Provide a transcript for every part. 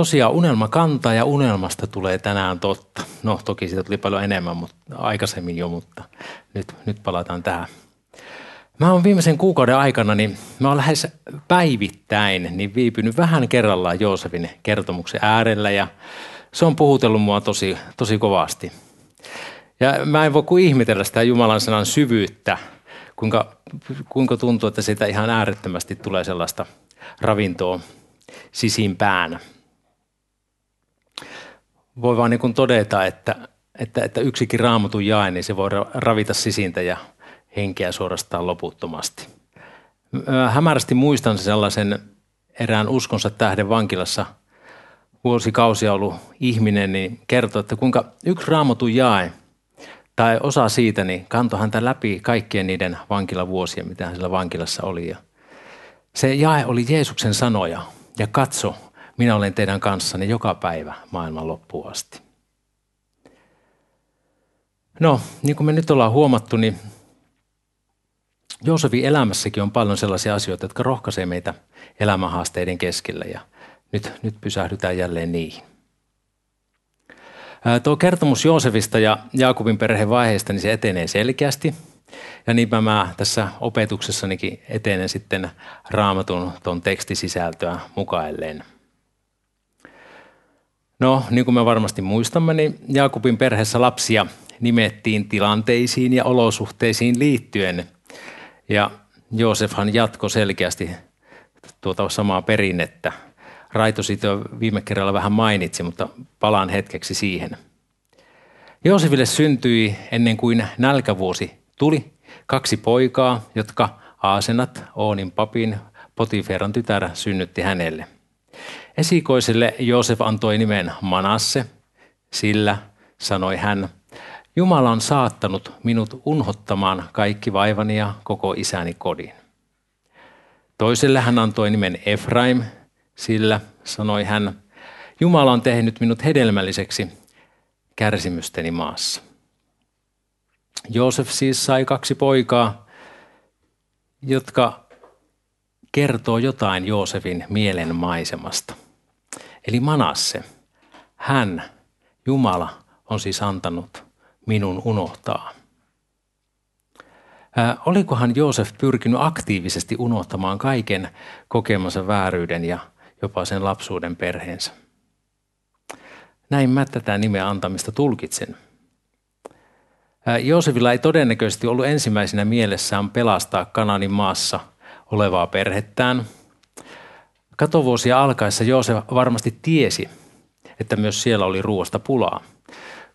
Tosiaan unelma kantaa ja unelmasta tulee tänään totta. No toki siitä tuli paljon enemmän mutta aikaisemmin jo, mutta nyt, nyt palataan tähän. Mä oon viimeisen kuukauden aikana, niin mä oon lähes päivittäin niin viipynyt vähän kerrallaan Joosefin kertomuksen äärellä ja se on puhutellut mua tosi, tosi kovasti. Ja mä en voi kuin ihmetellä sitä Jumalan sanan syvyyttä, kuinka, kuinka tuntuu, että siitä ihan äärettömästi tulee sellaista ravintoa sisimpään. Voi vaan niin todeta, että, että, että yksikin raamatun jae, niin se voi ravita sisintä ja henkeä suorastaan loputtomasti. Hämärästi muistan sellaisen erään uskonsa tähden vankilassa vuosikausia ollut ihminen, niin kertoi, että kuinka yksi raamatun jae tai osa siitä, niin kantoi häntä läpi kaikkien niiden vankilavuosien, mitä hän siellä vankilassa oli. Ja se jae oli Jeesuksen sanoja ja katso, minä olen teidän kanssanne joka päivä maailman loppuun asti. No, niin kuin me nyt ollaan huomattu, niin Joosefin elämässäkin on paljon sellaisia asioita, jotka rohkaisee meitä elämänhaasteiden keskellä ja nyt, nyt pysähdytään jälleen niihin. Tuo kertomus Joosefista ja Jaakobin perheen vaiheesta, niin se etenee selkeästi. Ja niinpä mä tässä opetuksessanikin etenen sitten raamatun tuon tekstisisältöä mukailleen. No, niin kuin me varmasti muistamme, niin Jaakobin perheessä lapsia nimettiin tilanteisiin ja olosuhteisiin liittyen – ja Joosefhan jatko selkeästi tuota samaa perinnettä. Raito siitä jo viime kerralla vähän mainitsi, mutta palaan hetkeksi siihen. Joosefille syntyi ennen kuin nälkävuosi tuli kaksi poikaa, jotka Aasenat, Oonin papin, Potiferan tytär synnytti hänelle. Esikoiselle Joosef antoi nimen Manasse, sillä, sanoi hän, Jumala on saattanut minut unhottamaan kaikki vaivani ja koko isäni kodin. Toiselle hän antoi nimen Efraim, sillä, sanoi hän, Jumala on tehnyt minut hedelmälliseksi kärsimysteni maassa. Joosef siis sai kaksi poikaa, jotka kertoo jotain Joosefin mielen maisemasta. Eli Manasse, hän, Jumala, on siis antanut minun unohtaa. Ää, olikohan Joosef pyrkinyt aktiivisesti unohtamaan kaiken kokemansa vääryyden ja jopa sen lapsuuden perheensä? Näin mä tätä nimeä antamista tulkitsen. Ää, Joosefilla ei todennäköisesti ollut ensimmäisenä mielessään pelastaa Kananin maassa olevaa perhettään. Katovuosia alkaessa Joosef varmasti tiesi, että myös siellä oli ruoasta pulaa –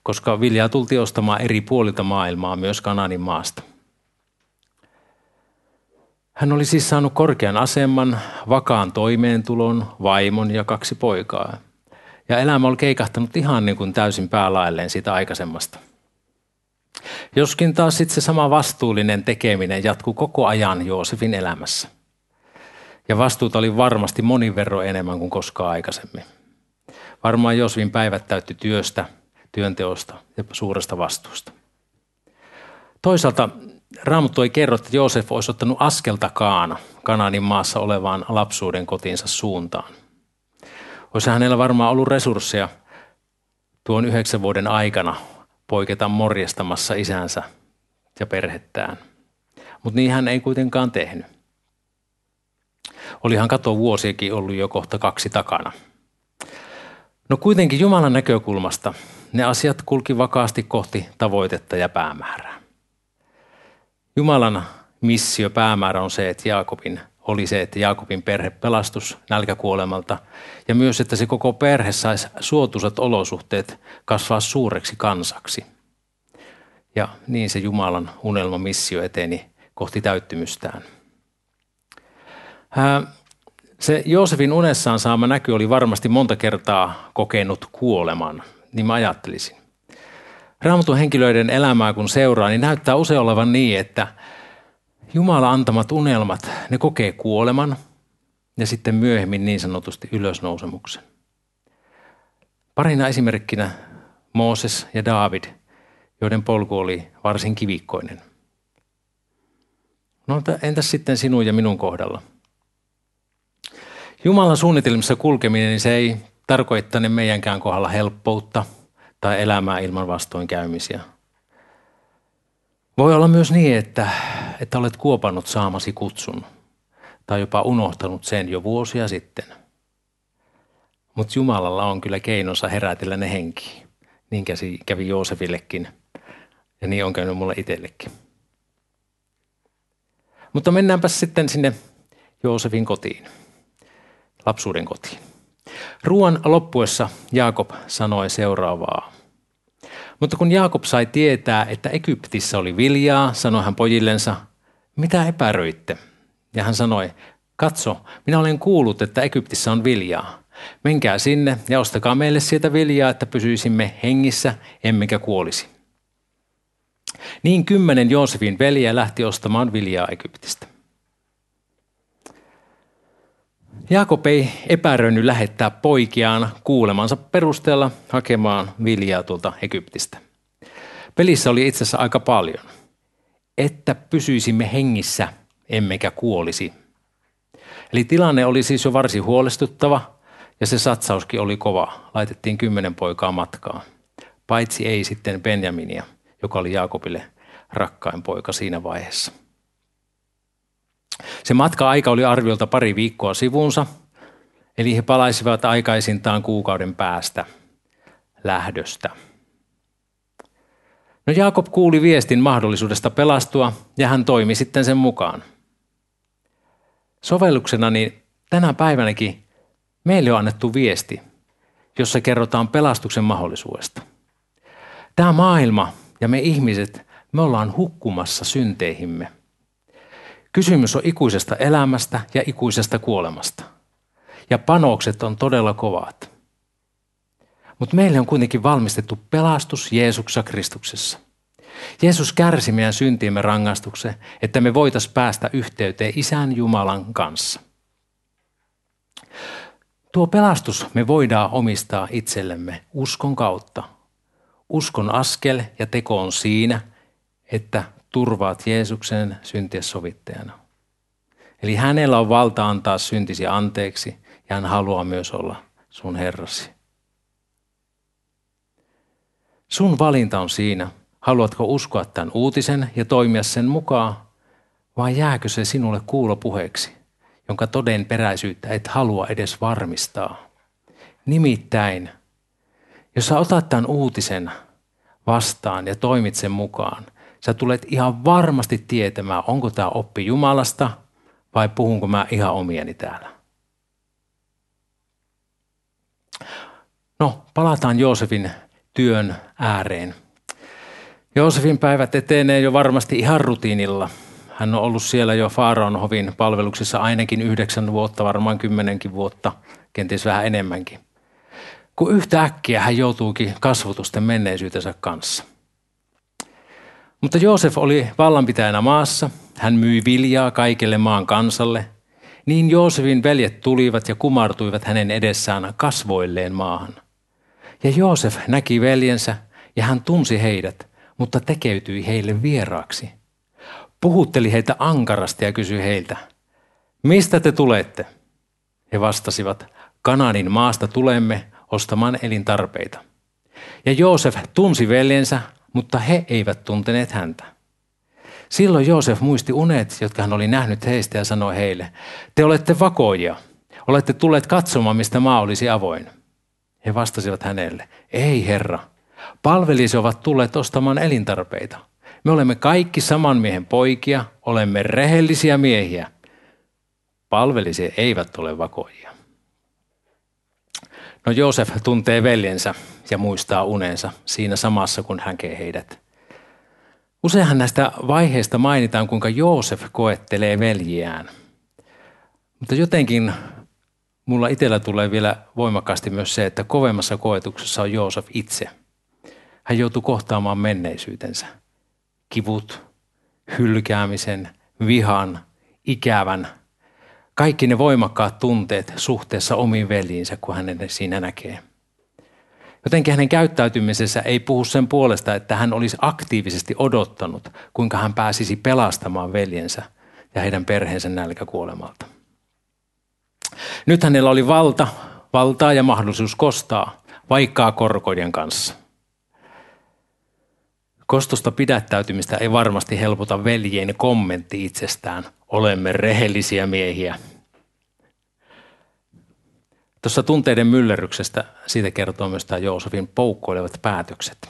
koska viljaa tultiin ostamaan eri puolilta maailmaa, myös Kananin maasta. Hän oli siis saanut korkean aseman, vakaan toimeentulon, vaimon ja kaksi poikaa. Ja elämä oli keikahtanut ihan niin kuin täysin päälailleen siitä aikaisemmasta. Joskin taas sitten se sama vastuullinen tekeminen jatkuu koko ajan Joosefin elämässä. Ja vastuuta oli varmasti monin verran enemmän kuin koskaan aikaisemmin. Varmaan Joosefin päivät täytti työstä – työnteosta ja suuresta vastuusta. Toisaalta Raamattu ei kerro, että Joosef olisi ottanut askeltakaan Kananin maassa olevaan lapsuuden kotinsa suuntaan. Olisi hänellä varmaan ollut resursseja tuon yhdeksän vuoden aikana poiketa morjestamassa isänsä ja perhettään. Mutta niin hän ei kuitenkaan tehnyt. Olihan kato vuosiakin ollut jo kohta kaksi takana. No kuitenkin Jumalan näkökulmasta ne asiat kulki vakaasti kohti tavoitetta ja päämäärää. Jumalan missio, päämäärä on se, että Jaakobin oli se, että Jaakobin perhe pelastus nälkäkuolemalta ja myös, että se koko perhe saisi suotuisat olosuhteet kasvaa suureksi kansaksi. Ja niin se Jumalan unelma missio eteni kohti täyttymystään. Se Joosefin unessaan saama näky oli varmasti monta kertaa kokenut kuoleman – niin mä ajattelisin. Raamatun henkilöiden elämää kun seuraa, niin näyttää usein olevan niin, että Jumala antamat unelmat, ne kokee kuoleman ja sitten myöhemmin niin sanotusti ylösnousemuksen. Parina esimerkkinä Mooses ja David, joiden polku oli varsin kivikkoinen. No entäs sitten sinun ja minun kohdalla? Jumalan suunnitelmissa kulkeminen, niin se ei tarkoittanut meidänkään kohdalla helppoutta tai elämää ilman vastoinkäymisiä. Voi olla myös niin, että, että olet kuopannut saamasi kutsun tai jopa unohtanut sen jo vuosia sitten. Mutta Jumalalla on kyllä keinonsa herätellä ne henki. Niin käsi, kävi Joosefillekin ja niin on käynyt mulle itsellekin. Mutta mennäänpä sitten sinne Joosefin kotiin, lapsuuden kotiin. Ruoan loppuessa Jaakob sanoi seuraavaa. Mutta kun Jaakob sai tietää, että Egyptissä oli viljaa, sanoi hän pojillensa, mitä epäröitte? Ja hän sanoi, katso, minä olen kuullut, että Egyptissä on viljaa. Menkää sinne ja ostakaa meille sieltä viljaa, että pysyisimme hengissä, emmekä kuolisi. Niin kymmenen Joosefin veliä lähti ostamaan viljaa Egyptistä. Jaakob ei epäröinyt lähettää poikiaan kuulemansa perusteella hakemaan viljaa tuolta Egyptistä. Pelissä oli itse asiassa aika paljon. Että pysyisimme hengissä, emmekä kuolisi. Eli tilanne oli siis jo varsin huolestuttava ja se satsauskin oli kova. Laitettiin kymmenen poikaa matkaan. Paitsi ei sitten Benjaminia, joka oli Jaakobille rakkain poika siinä vaiheessa. Se matka-aika oli arviolta pari viikkoa sivunsa, eli he palaisivat aikaisintaan kuukauden päästä lähdöstä. No Jaakob kuuli viestin mahdollisuudesta pelastua ja hän toimi sitten sen mukaan. Sovelluksena niin tänä päivänäkin meille on annettu viesti, jossa kerrotaan pelastuksen mahdollisuudesta. Tämä maailma ja me ihmiset, me ollaan hukkumassa synteihimme – Kysymys on ikuisesta elämästä ja ikuisesta kuolemasta. Ja panokset on todella kovat. Mutta meille on kuitenkin valmistettu pelastus Jeesuksessa Kristuksessa. Jeesus kärsi meidän syntiimme rangaistuksen, että me voitaisiin päästä yhteyteen Isän Jumalan kanssa. Tuo pelastus me voidaan omistaa itsellemme uskon kautta. Uskon askel ja teko on siinä, että turvaat Jeesuksen synties sovittajana. Eli hänellä on valta antaa syntisi anteeksi ja hän haluaa myös olla sun herrasi. Sun valinta on siinä, haluatko uskoa tämän uutisen ja toimia sen mukaan, vai jääkö se sinulle kuulopuheeksi, jonka todenperäisyyttä et halua edes varmistaa. Nimittäin, jos sä otat tämän uutisen vastaan ja toimit sen mukaan, sä tulet ihan varmasti tietämään, onko tämä oppi Jumalasta vai puhunko mä ihan omieni täällä. No, palataan Joosefin työn ääreen. Joosefin päivät etenee jo varmasti ihan rutiinilla. Hän on ollut siellä jo Faaraon hovin palveluksessa ainakin yhdeksän vuotta, varmaan kymmenenkin vuotta, kenties vähän enemmänkin. Kun yhtäkkiä hän joutuukin kasvutusten menneisyytensä kanssa – mutta Joosef oli vallanpitäjänä maassa, hän myi viljaa kaikelle maan kansalle. Niin Joosefin veljet tulivat ja kumartuivat hänen edessään kasvoilleen maahan. Ja Joosef näki veljensä ja hän tunsi heidät, mutta tekeytyi heille vieraaksi. Puhutteli heitä ankarasti ja kysyi heiltä, mistä te tulette? He vastasivat, Kananin maasta tulemme ostamaan elintarpeita. Ja Joosef tunsi veljensä, mutta he eivät tunteneet häntä. Silloin Joosef muisti unet, jotka hän oli nähnyt heistä ja sanoi heille, te olette vakoja, olette tulleet katsomaan, mistä maa olisi avoin. He vastasivat hänelle, ei herra, palvelisi ovat tulleet ostamaan elintarpeita. Me olemme kaikki saman miehen poikia, olemme rehellisiä miehiä. Palvelisi eivät ole vakoja. No Joosef tuntee veljensä ja muistaa unensa siinä samassa, kun hän kee heidät. Useinhan näistä vaiheista mainitaan, kuinka Joosef koettelee veljiään. Mutta jotenkin mulla itsellä tulee vielä voimakkaasti myös se, että kovemmassa koetuksessa on Joosef itse. Hän joutuu kohtaamaan menneisyytensä. Kivut, hylkäämisen, vihan, ikävän – kaikki ne voimakkaat tunteet suhteessa omiin veljiinsä, kun hän ne siinä näkee. Jotenkin hänen käyttäytymisessä ei puhu sen puolesta, että hän olisi aktiivisesti odottanut, kuinka hän pääsisi pelastamaan veljensä ja heidän perheensä nälkäkuolemalta. Nyt hänellä oli valta valtaa ja mahdollisuus kostaa, vaikkaa korkojen kanssa. Kostosta pidättäytymistä ei varmasti helpota veljien kommentti itsestään. Olemme rehellisiä miehiä. Tuossa tunteiden myllerryksestä siitä kertoo myös tämä Joosefin poukkoilevat päätökset.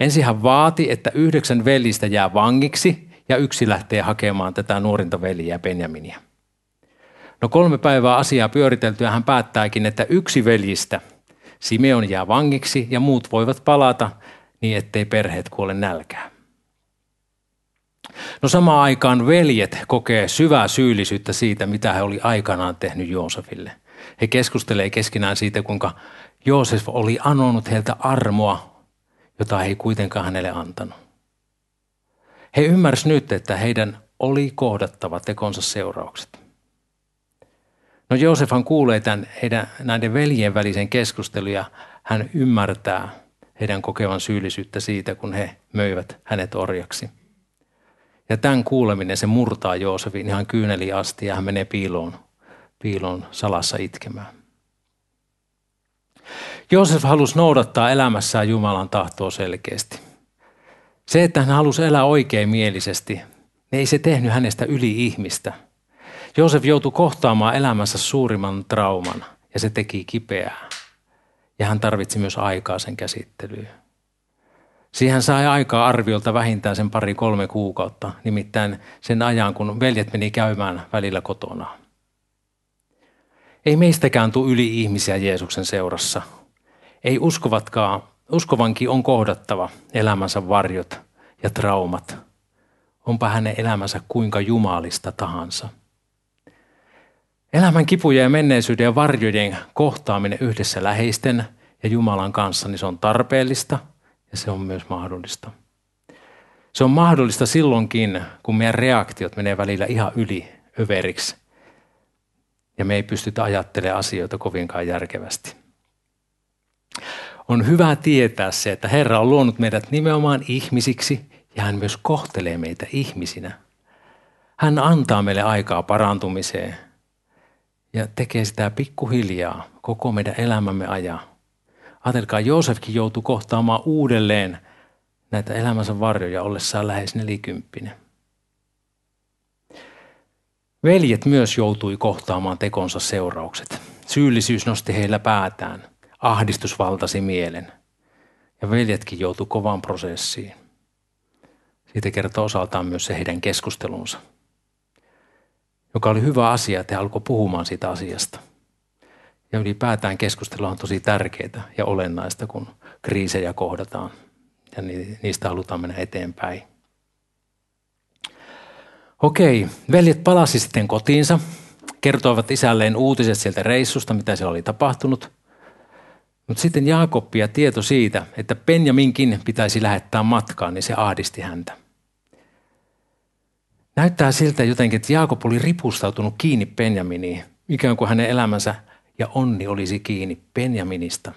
Ensin hän vaati, että yhdeksän veljistä jää vangiksi ja yksi lähtee hakemaan tätä nuorinta veljeä Benjaminia. No kolme päivää asiaa pyöriteltyä hän päättääkin, että yksi veljistä, Simeon jää vangiksi ja muut voivat palata niin, ettei perheet kuole nälkää. No samaan aikaan veljet kokee syvää syyllisyyttä siitä, mitä he oli aikanaan tehnyt Joosefille. He keskustelee keskenään siitä, kuinka Joosef oli anonut heiltä armoa, jota he ei kuitenkaan hänelle antanut. He ymmärsivät nyt, että heidän oli kohdattava tekonsa seuraukset. No Joosefhan kuulee tämän heidän, näiden veljen välisen keskustelun ja hän ymmärtää heidän kokevan syyllisyyttä siitä, kun he möivät hänet orjaksi. Ja tämän kuuleminen se murtaa Joosefin ihan kyyneli asti ja hän menee piiloon, piiloon salassa itkemään. Joosef halusi noudattaa elämässään Jumalan tahtoa selkeästi. Se, että hän halusi elää oikein mielisesti, niin ei se tehnyt hänestä yli-ihmistä. Joosef joutui kohtaamaan elämänsä suurimman trauman ja se teki kipeää. Ja hän tarvitsi myös aikaa sen käsittelyyn. Siihen sai aikaa arviolta vähintään sen pari-kolme kuukautta, nimittäin sen ajan, kun veljet meni käymään välillä kotona. Ei meistäkään tule yli ihmisiä Jeesuksen seurassa. Ei uskovatkaan, uskovankin on kohdattava elämänsä varjot ja traumat. Onpa hänen elämänsä kuinka jumalista tahansa. Elämän kipuja ja menneisyyden ja varjojen kohtaaminen yhdessä läheisten ja Jumalan kanssa, niin se on tarpeellista ja se on myös mahdollista. Se on mahdollista silloinkin, kun meidän reaktiot menee välillä ihan yli överiksi ja me ei pystytä ajattelemaan asioita kovinkaan järkevästi. On hyvä tietää se, että Herra on luonut meidät nimenomaan ihmisiksi ja hän myös kohtelee meitä ihmisinä. Hän antaa meille aikaa parantumiseen ja tekee sitä pikkuhiljaa koko meidän elämämme ajan. Ajatelkaa, Joosefkin joutui kohtaamaan uudelleen näitä elämänsä varjoja ollessaan lähes nelikymppinen. Veljet myös joutui kohtaamaan tekonsa seuraukset. Syyllisyys nosti heillä päätään. Ahdistus valtasi mielen. Ja veljetkin joutui kovaan prosessiin. Siitä kertoo osaltaan myös se heidän keskustelunsa, joka oli hyvä asia, että he alkoi puhumaan siitä asiasta. Ja ylipäätään keskustelu on tosi tärkeää ja olennaista, kun kriisejä kohdataan ja niistä halutaan mennä eteenpäin. Okei, veljet palasi sitten kotiinsa, kertoivat isälleen uutiset sieltä reissusta, mitä siellä oli tapahtunut. Mutta sitten Jaakobia tieto siitä, että Benjaminkin pitäisi lähettää matkaan, niin se ahdisti häntä. Näyttää siltä jotenkin, että Jaakob oli ripustautunut kiinni Benjaminiin, ikään kuin hänen elämänsä ja onni olisi kiinni Benjaminista.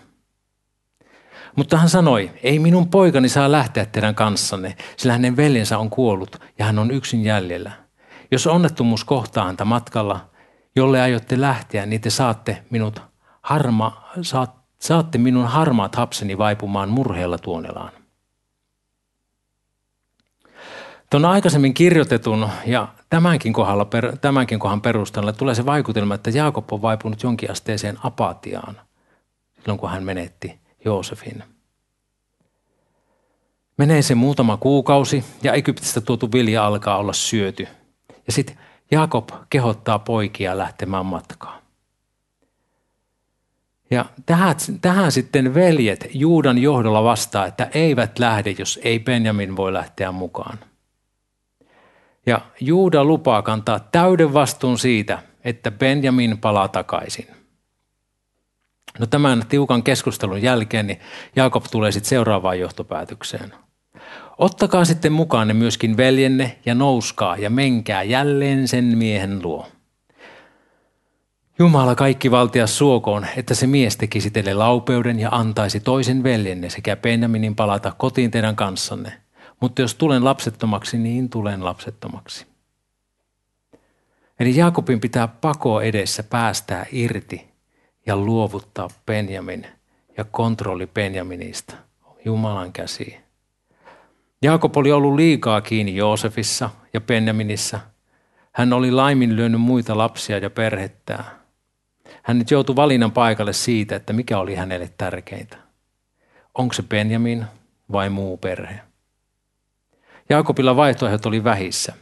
Mutta hän sanoi, ei minun poikani saa lähteä teidän kanssanne, sillä hänen veljensä on kuollut ja hän on yksin jäljellä. Jos onnettomuus kohtaa häntä matkalla, jolle aiotte lähteä, niin te saatte minut harma, saat, saatte minun harmaat hapseni vaipumaan murheella tuonelaan. Tuon aikaisemmin kirjoitetun ja tämänkin, kohdalla, tämänkin kohdan perusteella tulee se vaikutelma, että Jaakob on vaipunut jonkinasteiseen apatiaan silloin, kun hän menetti Joosefin. Menee se muutama kuukausi ja Egyptistä tuotu vilja alkaa olla syöty. Ja sitten Jaakob kehottaa poikia lähtemään matkaan. Ja tähän, tähän sitten veljet Juudan johdolla vastaa, että eivät lähde, jos ei Benjamin voi lähteä mukaan. Ja Juuda lupaa kantaa täyden vastuun siitä, että Benjamin palaa takaisin. No tämän tiukan keskustelun jälkeen niin Jaakob tulee sitten seuraavaan johtopäätökseen. Ottakaa sitten mukaan ne myöskin veljenne ja nouskaa ja menkää jälleen sen miehen luo. Jumala kaikki valtia suokoon, että se mies tekisi teille laupeuden ja antaisi toisen veljenne sekä Benjaminin palata kotiin teidän kanssanne. Mutta jos tulen lapsettomaksi, niin tulen lapsettomaksi. Eli Jaakobin pitää pako edessä päästää irti ja luovuttaa Benjamin ja kontrolli Benjaminista Jumalan käsiin. Jaakob oli ollut liikaa kiinni Joosefissa ja Benjaminissa. Hän oli laiminlyönyt muita lapsia ja perhettää. Hän nyt joutui valinnan paikalle siitä, että mikä oli hänelle tärkeintä. Onko se Benjamin vai muu perhe? Jaakobilla vaihtoehdot oli vähissä.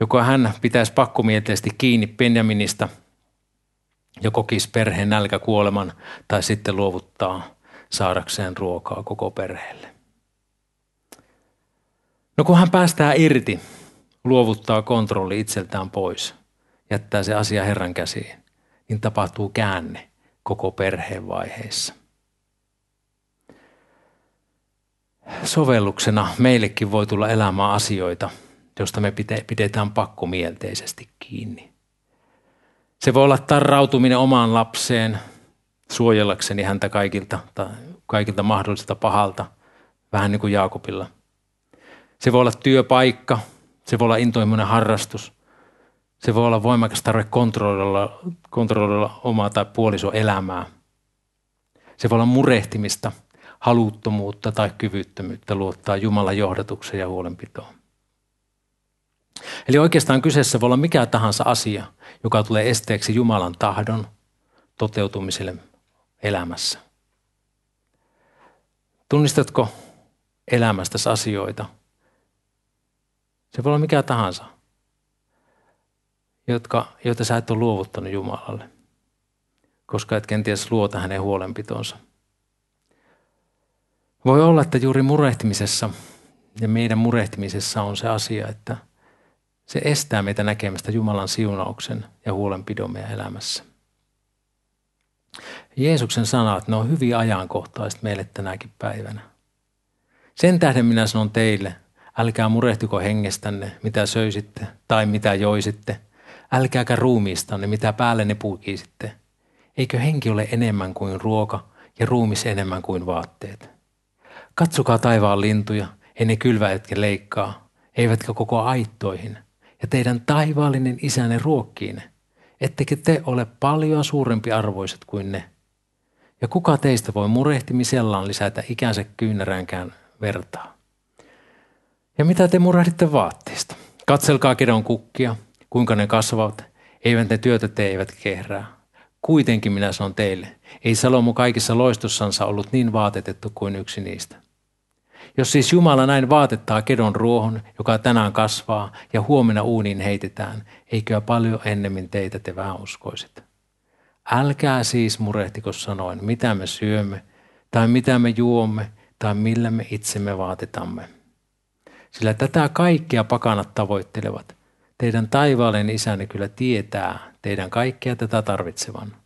Joko hän pitäisi pakkomielteisesti kiinni Benjaminista ja kokisi perheen nälkäkuoleman tai sitten luovuttaa saadakseen ruokaa koko perheelle. No kun hän päästää irti, luovuttaa kontrolli itseltään pois, jättää se asia Herran käsiin, niin tapahtuu käänne koko perheen vaiheessa. Sovelluksena meillekin voi tulla elämään asioita, josta me pidetään pakkomielteisesti kiinni. Se voi olla tarrautuminen omaan lapseen, suojellakseni häntä kaikilta, kaikilta mahdollisilta pahalta, vähän niin kuin Jaakobilla – se voi olla työpaikka, se voi olla intohimoinen harrastus, se voi olla voimakas tarve kontrolloida, kontrolloida omaa tai puoliso elämää. Se voi olla murehtimista, haluttomuutta tai kyvyttömyyttä luottaa Jumalan johdatukseen ja huolenpitoon. Eli oikeastaan kyseessä voi olla mikä tahansa asia, joka tulee esteeksi Jumalan tahdon toteutumiselle elämässä. Tunnistatko elämästäsi asioita, se voi olla mikä tahansa, jotka, joita sä et ole luovuttanut Jumalalle, koska et kenties luota hänen huolenpitonsa. Voi olla, että juuri murehtimisessa ja meidän murehtimisessa on se asia, että se estää meitä näkemästä Jumalan siunauksen ja huolenpidon meidän elämässä. Jeesuksen sanat, ne on hyvin ajankohtaiset meille tänäkin päivänä. Sen tähden minä sanon teille, Älkää murehtiko hengestänne, mitä söisitte tai mitä joisitte. Älkääkä ruumiistanne, mitä päälle ne puukisitte. Eikö henki ole enemmän kuin ruoka ja ruumis enemmän kuin vaatteet? Katsokaa taivaan lintuja, ei ne kylvä etkä leikkaa, eivätkä koko aittoihin. Ja teidän taivaallinen isänne ruokkii ne. Ettekö te ole paljon suurempi arvoiset kuin ne? Ja kuka teistä voi murehtimisellaan lisätä ikänsä kyynäräänkään vertaa? Ja mitä te murehditte vaatteista? Katselkaa kedon kukkia, kuinka ne kasvavat. Eivät ne työtä tee, eivät kehrää. Kuitenkin minä sanon teille, ei Salomo kaikissa loistossansa ollut niin vaatetettu kuin yksi niistä. Jos siis Jumala näin vaatettaa kedon ruohon, joka tänään kasvaa ja huomenna uuniin heitetään, eikö paljon ennemmin teitä te vähän uskoisit. Älkää siis murehtiko sanoen, mitä me syömme, tai mitä me juomme, tai millä me itsemme vaatetamme sillä tätä kaikkea pakanat tavoittelevat. Teidän taivaallinen isänne kyllä tietää teidän kaikkea tätä tarvitsevan.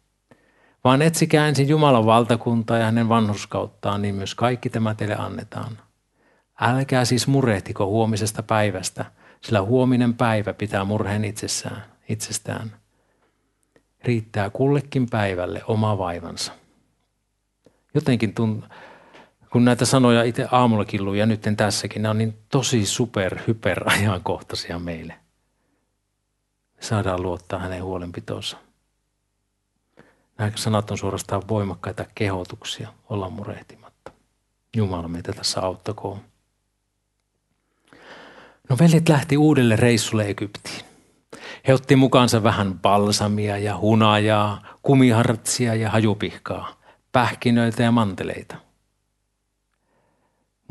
Vaan etsikää ensin Jumalan valtakuntaa ja hänen vanhuskauttaan, niin myös kaikki tämä teille annetaan. Älkää siis murehtiko huomisesta päivästä, sillä huominen päivä pitää murheen itsessään, itsestään. Riittää kullekin päivälle oma vaivansa. Jotenkin tuntuu, kun näitä sanoja itse aamullakin luin ja nyt tässäkin, nämä on niin tosi super, hyper ajankohtaisia meille. Me saadaan luottaa hänen huolenpitonsa. Nämä sanat on suorastaan voimakkaita kehotuksia olla murehtimatta. Jumala meitä tässä auttakoon. No veljet lähti uudelle reissulle Egyptiin. He otti mukaansa vähän balsamia ja hunajaa, kumihartsia ja hajupihkaa, pähkinöitä ja manteleita –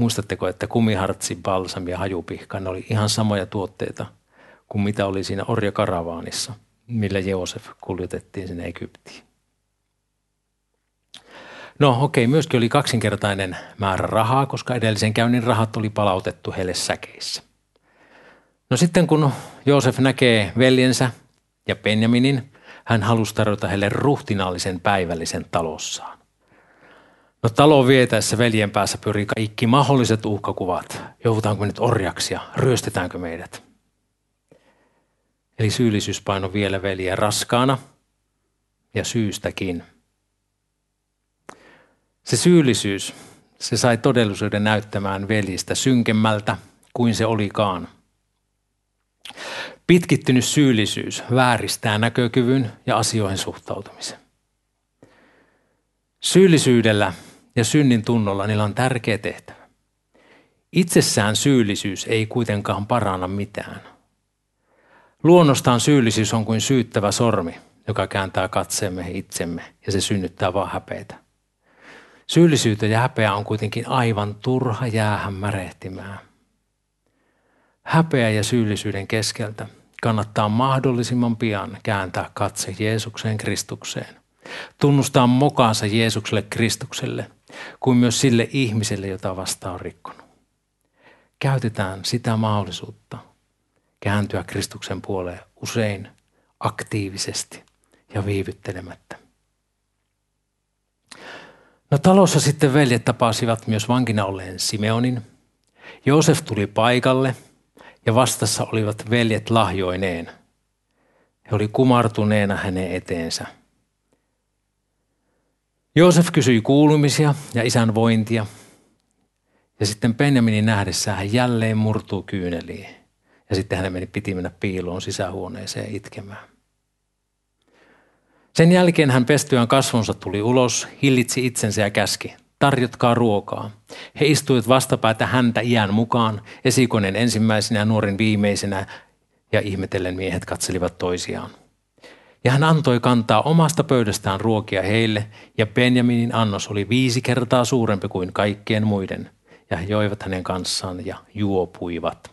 Muistatteko, että kumihartsi, balsami ja hajupihka, ne oli ihan samoja tuotteita kuin mitä oli siinä orjakaravaanissa, millä Joosef kuljetettiin sinne Egyptiin. No okei, myöskin oli kaksinkertainen määrä rahaa, koska edellisen käynnin rahat oli palautettu heille säkeissä. No sitten kun Joosef näkee veljensä ja Benjaminin, hän halusi tarjota heille ruhtinaallisen päivällisen talossaan. No talon vietäessä veljen päässä pyrii kaikki mahdolliset uhkakuvat. Joudutaanko me nyt orjaksi ja ryöstetäänkö meidät? Eli syyllisyys paino vielä veljeä raskaana ja syystäkin. Se syyllisyys, se sai todellisuuden näyttämään veljistä synkemmältä kuin se olikaan. Pitkittynyt syyllisyys vääristää näkökyvyn ja asioihin suhtautumisen. Syyllisyydellä ja synnin tunnolla niillä on tärkeä tehtävä. Itsessään syyllisyys ei kuitenkaan paranna mitään. Luonnostaan syyllisyys on kuin syyttävä sormi, joka kääntää katseemme itsemme ja se synnyttää vaan häpeitä. Syyllisyyttä ja häpeä on kuitenkin aivan turha jäähän märehtimään. Häpeä ja syyllisyyden keskeltä kannattaa mahdollisimman pian kääntää katse Jeesukseen Kristukseen. Tunnustaa mokaansa Jeesukselle Kristukselle, kuin myös sille ihmiselle, jota vasta on rikkonut. Käytetään sitä mahdollisuutta kääntyä Kristuksen puoleen usein aktiivisesti ja viivyttelemättä. No talossa sitten veljet tapasivat myös vankina olleen Simeonin. Joosef tuli paikalle ja vastassa olivat veljet lahjoineen. He oli kumartuneena hänen eteensä. Joosef kysyi kuulumisia ja isän vointia. Ja sitten Benjaminin nähdessään hän jälleen murtuu kyyneliin. Ja sitten hänen meni, piti mennä piiloon sisähuoneeseen itkemään. Sen jälkeen hän pestyään kasvonsa tuli ulos, hillitsi itsensä ja käski, tarjotkaa ruokaa. He istuivat vastapäätä häntä iän mukaan, esikonen ensimmäisenä ja nuorin viimeisenä, ja ihmetellen miehet katselivat toisiaan. Ja hän antoi kantaa omasta pöydästään ruokia heille, ja Benjaminin annos oli viisi kertaa suurempi kuin kaikkien muiden, ja he joivat hänen kanssaan ja juopuivat.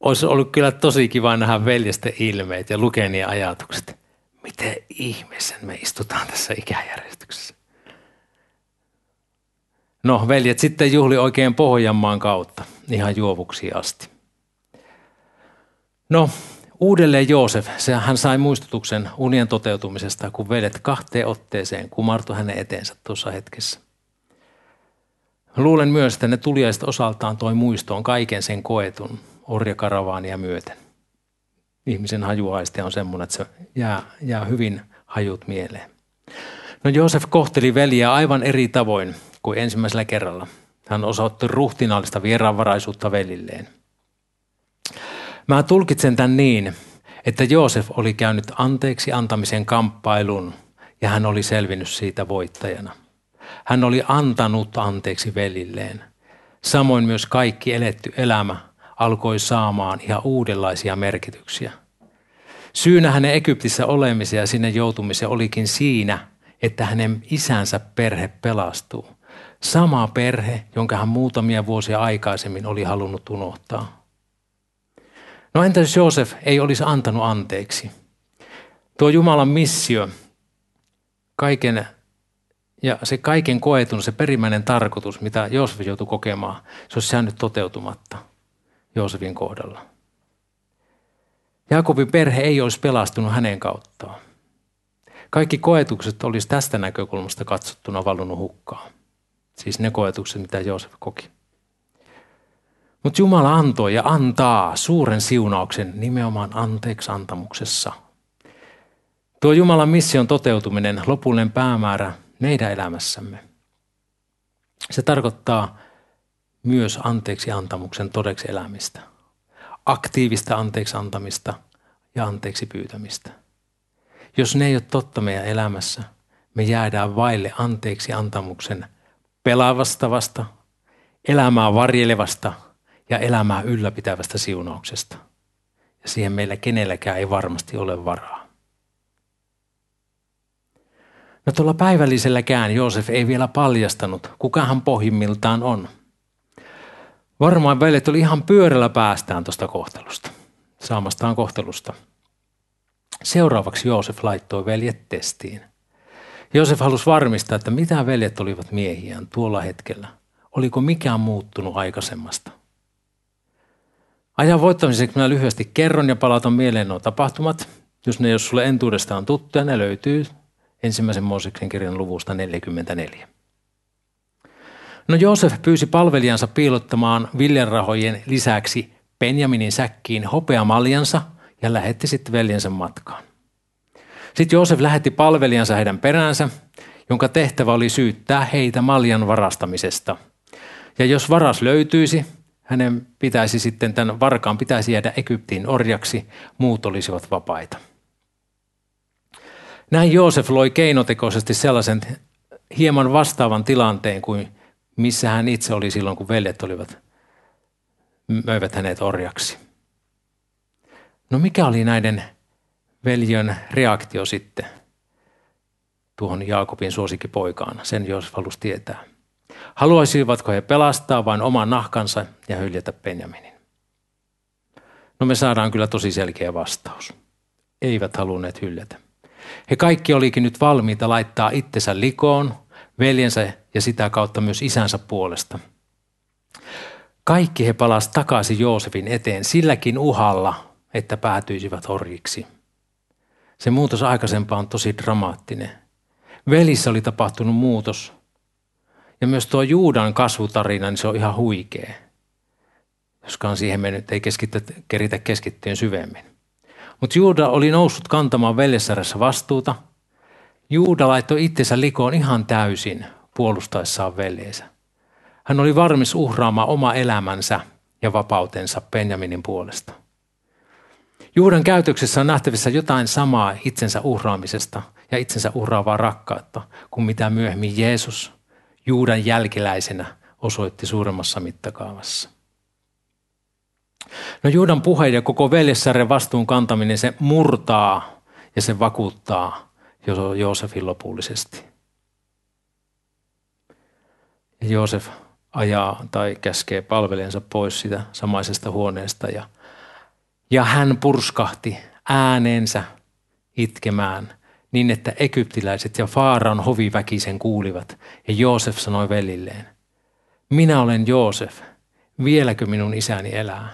Olisi ollut kyllä tosi kiva nähdä veljesten ilmeet ja lukenia ajatukset. Miten ihmeessä me istutaan tässä ikäjärjestyksessä? No, veljet sitten juhli oikein Pohjanmaan kautta, ihan juovuksi asti. No, uudelleen Joosef, se, hän sai muistutuksen unien toteutumisesta, kun veljet kahteen otteeseen kumartui hänen eteensä tuossa hetkessä. Luulen myös, että ne tuliaiset osaltaan toi muistoon kaiken sen koetun, orjakaravaania myöten. Ihmisen hajuaisti on semmoinen, että se jää, jää hyvin hajut mieleen. No Joosef kohteli veliä aivan eri tavoin kuin ensimmäisellä kerralla. Hän osoitti ruhtinaallista vieraanvaraisuutta velilleen. Mä tulkitsen tämän niin, että Joosef oli käynyt anteeksi antamisen kamppailun ja hän oli selvinnyt siitä voittajana. Hän oli antanut anteeksi velilleen. Samoin myös kaikki eletty elämä alkoi saamaan ihan uudenlaisia merkityksiä. Syynä hänen Egyptissä olemisen ja sinne joutumisen olikin siinä, että hänen isänsä perhe pelastuu. Sama perhe, jonka hän muutamia vuosia aikaisemmin oli halunnut unohtaa. No entä jos Joosef ei olisi antanut anteeksi? Tuo Jumalan missio, kaiken, ja se kaiken koetun, se perimmäinen tarkoitus, mitä Joosef joutui kokemaan, se olisi jäänyt toteutumatta – Joosefin kohdalla. Jaakobin perhe ei olisi pelastunut hänen kauttaan. Kaikki koetukset olisi tästä näkökulmasta katsottuna valunut hukkaan. Siis ne koetukset, mitä Joosef koki. Mutta Jumala antoi ja antaa suuren siunauksen nimenomaan anteeksi antamuksessa. Tuo Jumalan mission toteutuminen, lopullinen päämäärä meidän elämässämme. Se tarkoittaa myös anteeksi antamuksen todeksi elämistä. Aktiivista anteeksi antamista ja anteeksi pyytämistä. Jos ne ei ole totta meidän elämässä, me jäädään vaille anteeksi antamuksen pelavastavasta, elämää varjelevasta ja elämää ylläpitävästä siunauksesta. Ja siihen meillä kenelläkään ei varmasti ole varaa. No tuolla päivälliselläkään Joosef ei vielä paljastanut, kuka hän pohjimmiltaan on – Varmaan veljet oli ihan pyörällä päästään tuosta kohtelusta, saamastaan kohtelusta. Seuraavaksi Joosef laittoi veljet testiin. Joosef halusi varmistaa, että mitä veljet olivat miehiään tuolla hetkellä. Oliko mikään muuttunut aikaisemmasta? Ajan voittamiseksi minä lyhyesti kerron ja palautan mieleen nuo tapahtumat. Jos ne jos sulle entuudestaan tuttuja, ne löytyy ensimmäisen Mooseksen kirjan luvusta 44. No Joosef pyysi palvelijansa piilottamaan viljanrahojen lisäksi Benjaminin säkkiin hopeamaljansa ja lähetti sitten veljensä matkaan. Sitten Joosef lähetti palvelijansa heidän peräänsä, jonka tehtävä oli syyttää heitä maljan varastamisesta. Ja jos varas löytyisi, hänen pitäisi sitten, tämän varkaan pitäisi jäädä Egyptiin orjaksi, muut olisivat vapaita. Näin Joosef loi keinotekoisesti sellaisen hieman vastaavan tilanteen kuin missä hän itse oli silloin, kun veljet olivat, möivät hänet orjaksi. No mikä oli näiden veljen reaktio sitten tuohon Jaakobin suosikkipoikaan? Sen Joosef halusi tietää. Haluaisivatko he pelastaa vain oman nahkansa ja hyljätä Benjaminin? No me saadaan kyllä tosi selkeä vastaus. Eivät halunneet hyljätä. He kaikki olikin nyt valmiita laittaa itsensä likoon, veljensä ja sitä kautta myös isänsä puolesta. Kaikki he palasivat takaisin Joosefin eteen silläkin uhalla, että päätyisivät orjiksi. Se muutos aikaisempaan on tosi dramaattinen. Velissä oli tapahtunut muutos. Ja myös tuo Juudan kasvutarina, niin se on ihan huikea. Joskaan siihen me nyt ei keskittä, keritä keskittyä syvemmin. Mutta Juuda oli noussut kantamaan veljessarjassa vastuuta. Juuda laittoi itsensä likoon ihan täysin puolustaessaan veljeensä. Hän oli varmis uhraamaan oma elämänsä ja vapautensa Benjaminin puolesta. Juudan käytöksessä on nähtävissä jotain samaa itsensä uhraamisesta ja itsensä uhraavaa rakkautta kuin mitä myöhemmin Jeesus Juudan jälkeläisenä osoitti suuremmassa mittakaavassa. No Juudan puhe ja koko veljessarjan vastuun kantaminen, se murtaa ja se vakuuttaa Joosefin lopullisesti. Joosef ajaa tai käskee palvelijansa pois sitä samaisesta huoneesta ja, ja hän purskahti äänensä itkemään niin, että egyptiläiset ja Faaraon hoviväki sen kuulivat. Ja Joosef sanoi velilleen, minä olen Joosef, vieläkö minun isäni elää?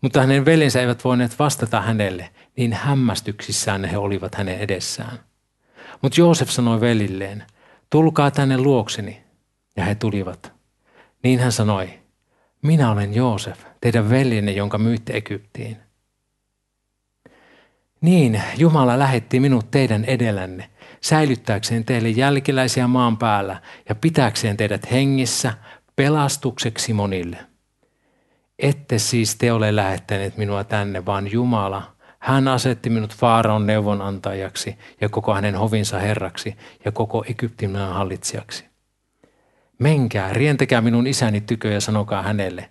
Mutta hänen veljensä eivät voineet vastata hänelle, niin hämmästyksissään he olivat hänen edessään. Mutta Joosef sanoi velilleen, tulkaa tänne luokseni. Ja he tulivat. Niin hän sanoi, minä olen Joosef, teidän veljenne, jonka myytte Egyptiin. Niin, Jumala lähetti minut teidän edellänne, säilyttääkseen teille jälkeläisiä maan päällä ja pitääkseen teidät hengissä pelastukseksi monille. Ette siis te ole lähettäneet minua tänne, vaan Jumala. Hän asetti minut Faaraon neuvonantajaksi ja koko hänen hovinsa herraksi ja koko Egyptin hallitsijaksi. Menkää, rientekää minun isäni tykö ja sanokaa hänelle.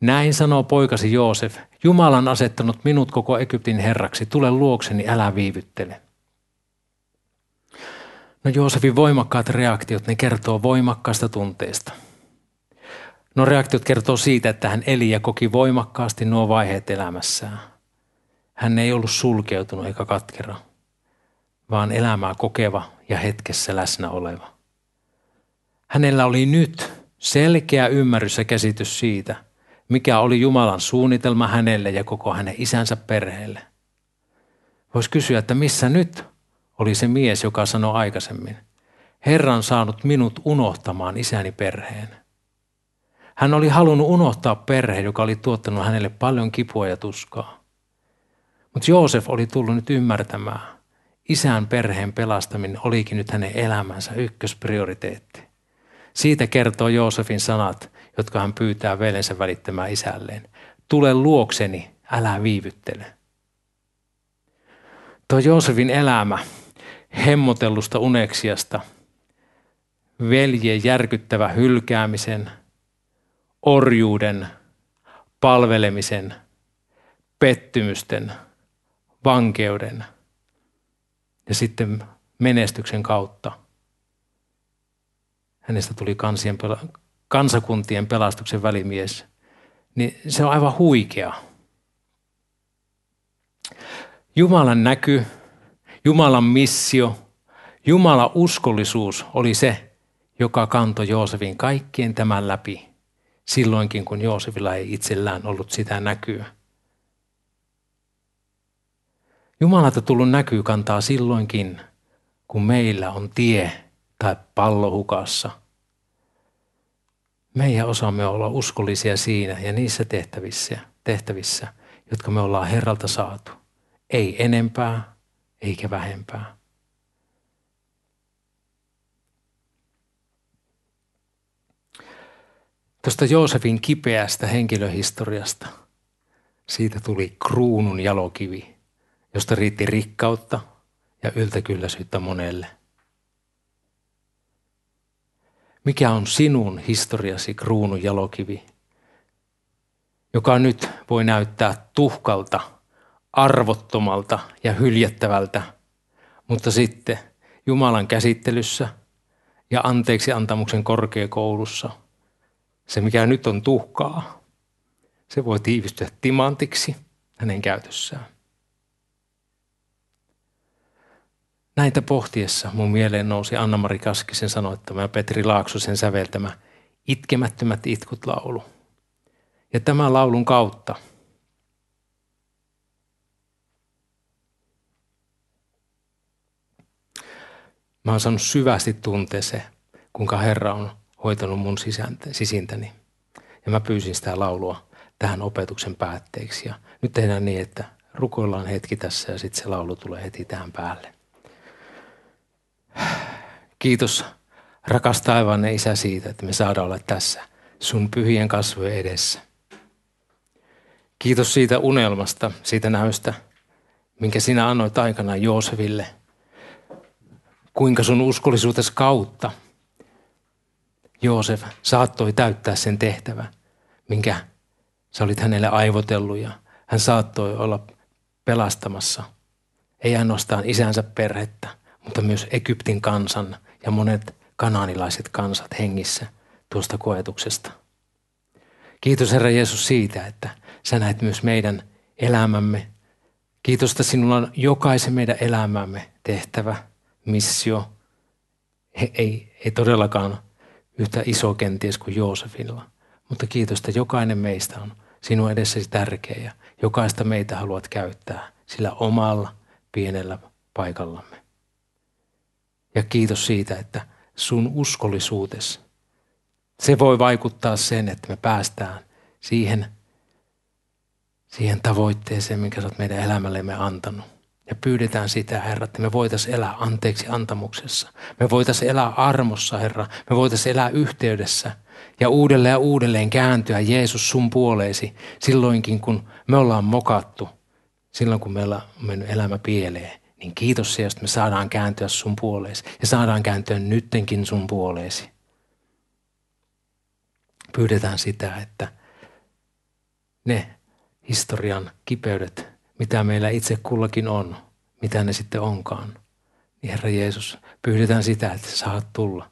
Näin sanoo poikasi Joosef, Jumala on asettanut minut koko Egyptin herraksi, tule luokseni, älä viivyttele. No Joosefin voimakkaat reaktiot, ne kertoo voimakkaasta tunteesta. No reaktiot kertoo siitä, että hän eli ja koki voimakkaasti nuo vaiheet elämässään. Hän ei ollut sulkeutunut eikä katkera, vaan elämää kokeva ja hetkessä läsnä oleva. Hänellä oli nyt selkeä ymmärrys ja käsitys siitä, mikä oli Jumalan suunnitelma hänelle ja koko hänen isänsä perheelle. Voisi kysyä, että missä nyt oli se mies, joka sanoi aikaisemmin, Herra on saanut minut unohtamaan isäni perheen. Hän oli halunnut unohtaa perheen, joka oli tuottanut hänelle paljon kipua ja tuskaa. Mutta Joosef oli tullut nyt ymmärtämään, isän perheen pelastaminen olikin nyt hänen elämänsä ykkösprioriteetti. Siitä kertoo Joosefin sanat, jotka hän pyytää veljensä välittämään isälleen. Tule luokseni, älä viivyttele. Tuo Joosefin elämä hemmotellusta uneksiasta, veljen järkyttävä hylkäämisen, orjuuden, palvelemisen, pettymysten, vankeuden ja sitten menestyksen kautta – hänestä tuli kansien, kansakuntien pelastuksen välimies, niin se on aivan huikea. Jumalan näky, Jumalan missio, Jumalan uskollisuus oli se, joka kantoi Joosefin kaikkien tämän läpi, silloinkin kun Joosefilla ei itsellään ollut sitä näkyä. Jumalalta tullut näkyy kantaa silloinkin, kun meillä on tie tai pallo hukassa. Meidän osaamme olla uskollisia siinä ja niissä tehtävissä, tehtävissä, jotka me ollaan Herralta saatu. Ei enempää eikä vähempää. Tuosta Joosefin kipeästä henkilöhistoriasta, siitä tuli kruunun jalokivi, josta riitti rikkautta, ja yltäkylläisyyttä monelle. Mikä on sinun historiasi kruunun jalokivi, joka nyt voi näyttää tuhkalta, arvottomalta ja hyljettävältä, mutta sitten Jumalan käsittelyssä ja anteeksi antamuksen korkeakoulussa se, mikä nyt on tuhkaa, se voi tiivistyä timantiksi hänen käytössään. Näitä pohtiessa mun mieleen nousi Anna-Mari Kaskisen sanoittama ja Petri Laaksosen säveltämä Itkemättömät itkut laulu. Ja tämän laulun kautta mä oon saanut syvästi tuntea se, kuinka Herra on hoitanut mun sisintäni. Ja mä pyysin sitä laulua tähän opetuksen päätteeksi. Ja nyt tehdään niin, että rukoillaan hetki tässä ja sitten se laulu tulee heti tähän päälle. Kiitos rakas taivaanne Isä siitä, että me saadaan olla tässä sun pyhien kasvojen edessä. Kiitos siitä unelmasta, siitä näystä, minkä sinä annoit aikanaan Jooseville. Kuinka sun uskollisuutes kautta Joosef saattoi täyttää sen tehtävä, minkä sä olit hänelle aivotellut ja hän saattoi olla pelastamassa ei ainoastaan isänsä perhettä, mutta myös Egyptin kansan ja monet kanaanilaiset kansat hengissä tuosta koetuksesta. Kiitos Herra Jeesus siitä, että sä näet myös meidän elämämme. Kiitos, että sinulla on jokaisen meidän elämämme tehtävä, missio. He, ei, ei todellakaan yhtä iso kenties kuin Joosefilla, mutta kiitos, että jokainen meistä on sinun edessäsi tärkeä ja jokaista meitä haluat käyttää sillä omalla pienellä paikallamme. Ja kiitos siitä, että sun uskollisuutes, se voi vaikuttaa sen, että me päästään siihen, siihen tavoitteeseen, minkä sä oot meidän elämällemme antanut. Ja pyydetään sitä, Herra, että me voitaisiin elää anteeksi antamuksessa. Me voitaisiin elää armossa, Herra. Me voitaisiin elää yhteydessä ja uudelleen ja uudelleen kääntyä Jeesus sun puoleesi silloinkin, kun me ollaan mokattu, silloin kun meillä on mennyt elämä pieleen niin kiitos se, että me saadaan kääntyä sun puoleesi ja saadaan kääntyä nyttenkin sun puoleesi. Pyydetään sitä, että ne historian kipeydet, mitä meillä itse kullakin on, mitä ne sitten onkaan, niin Herra Jeesus, pyydetään sitä, että saat tulla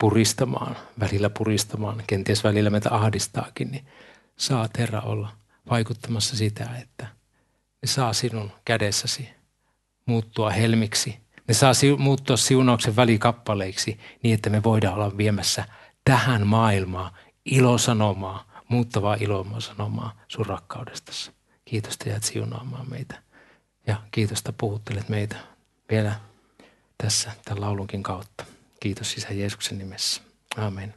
puristamaan, välillä puristamaan, kenties välillä meitä ahdistaakin, niin saat Herra olla vaikuttamassa sitä, että ne saa sinun kädessäsi muuttua helmiksi. Ne saa muuttua siunauksen välikappaleiksi niin, että me voidaan olla viemässä tähän maailmaan ilosanomaa, muuttavaa ilosanomaa sun rakkaudestasi. Kiitos, että jäät siunaamaan meitä. Ja kiitos, että puhuttelet meitä vielä tässä tämän laulunkin kautta. Kiitos Isä Jeesuksen nimessä. Amen.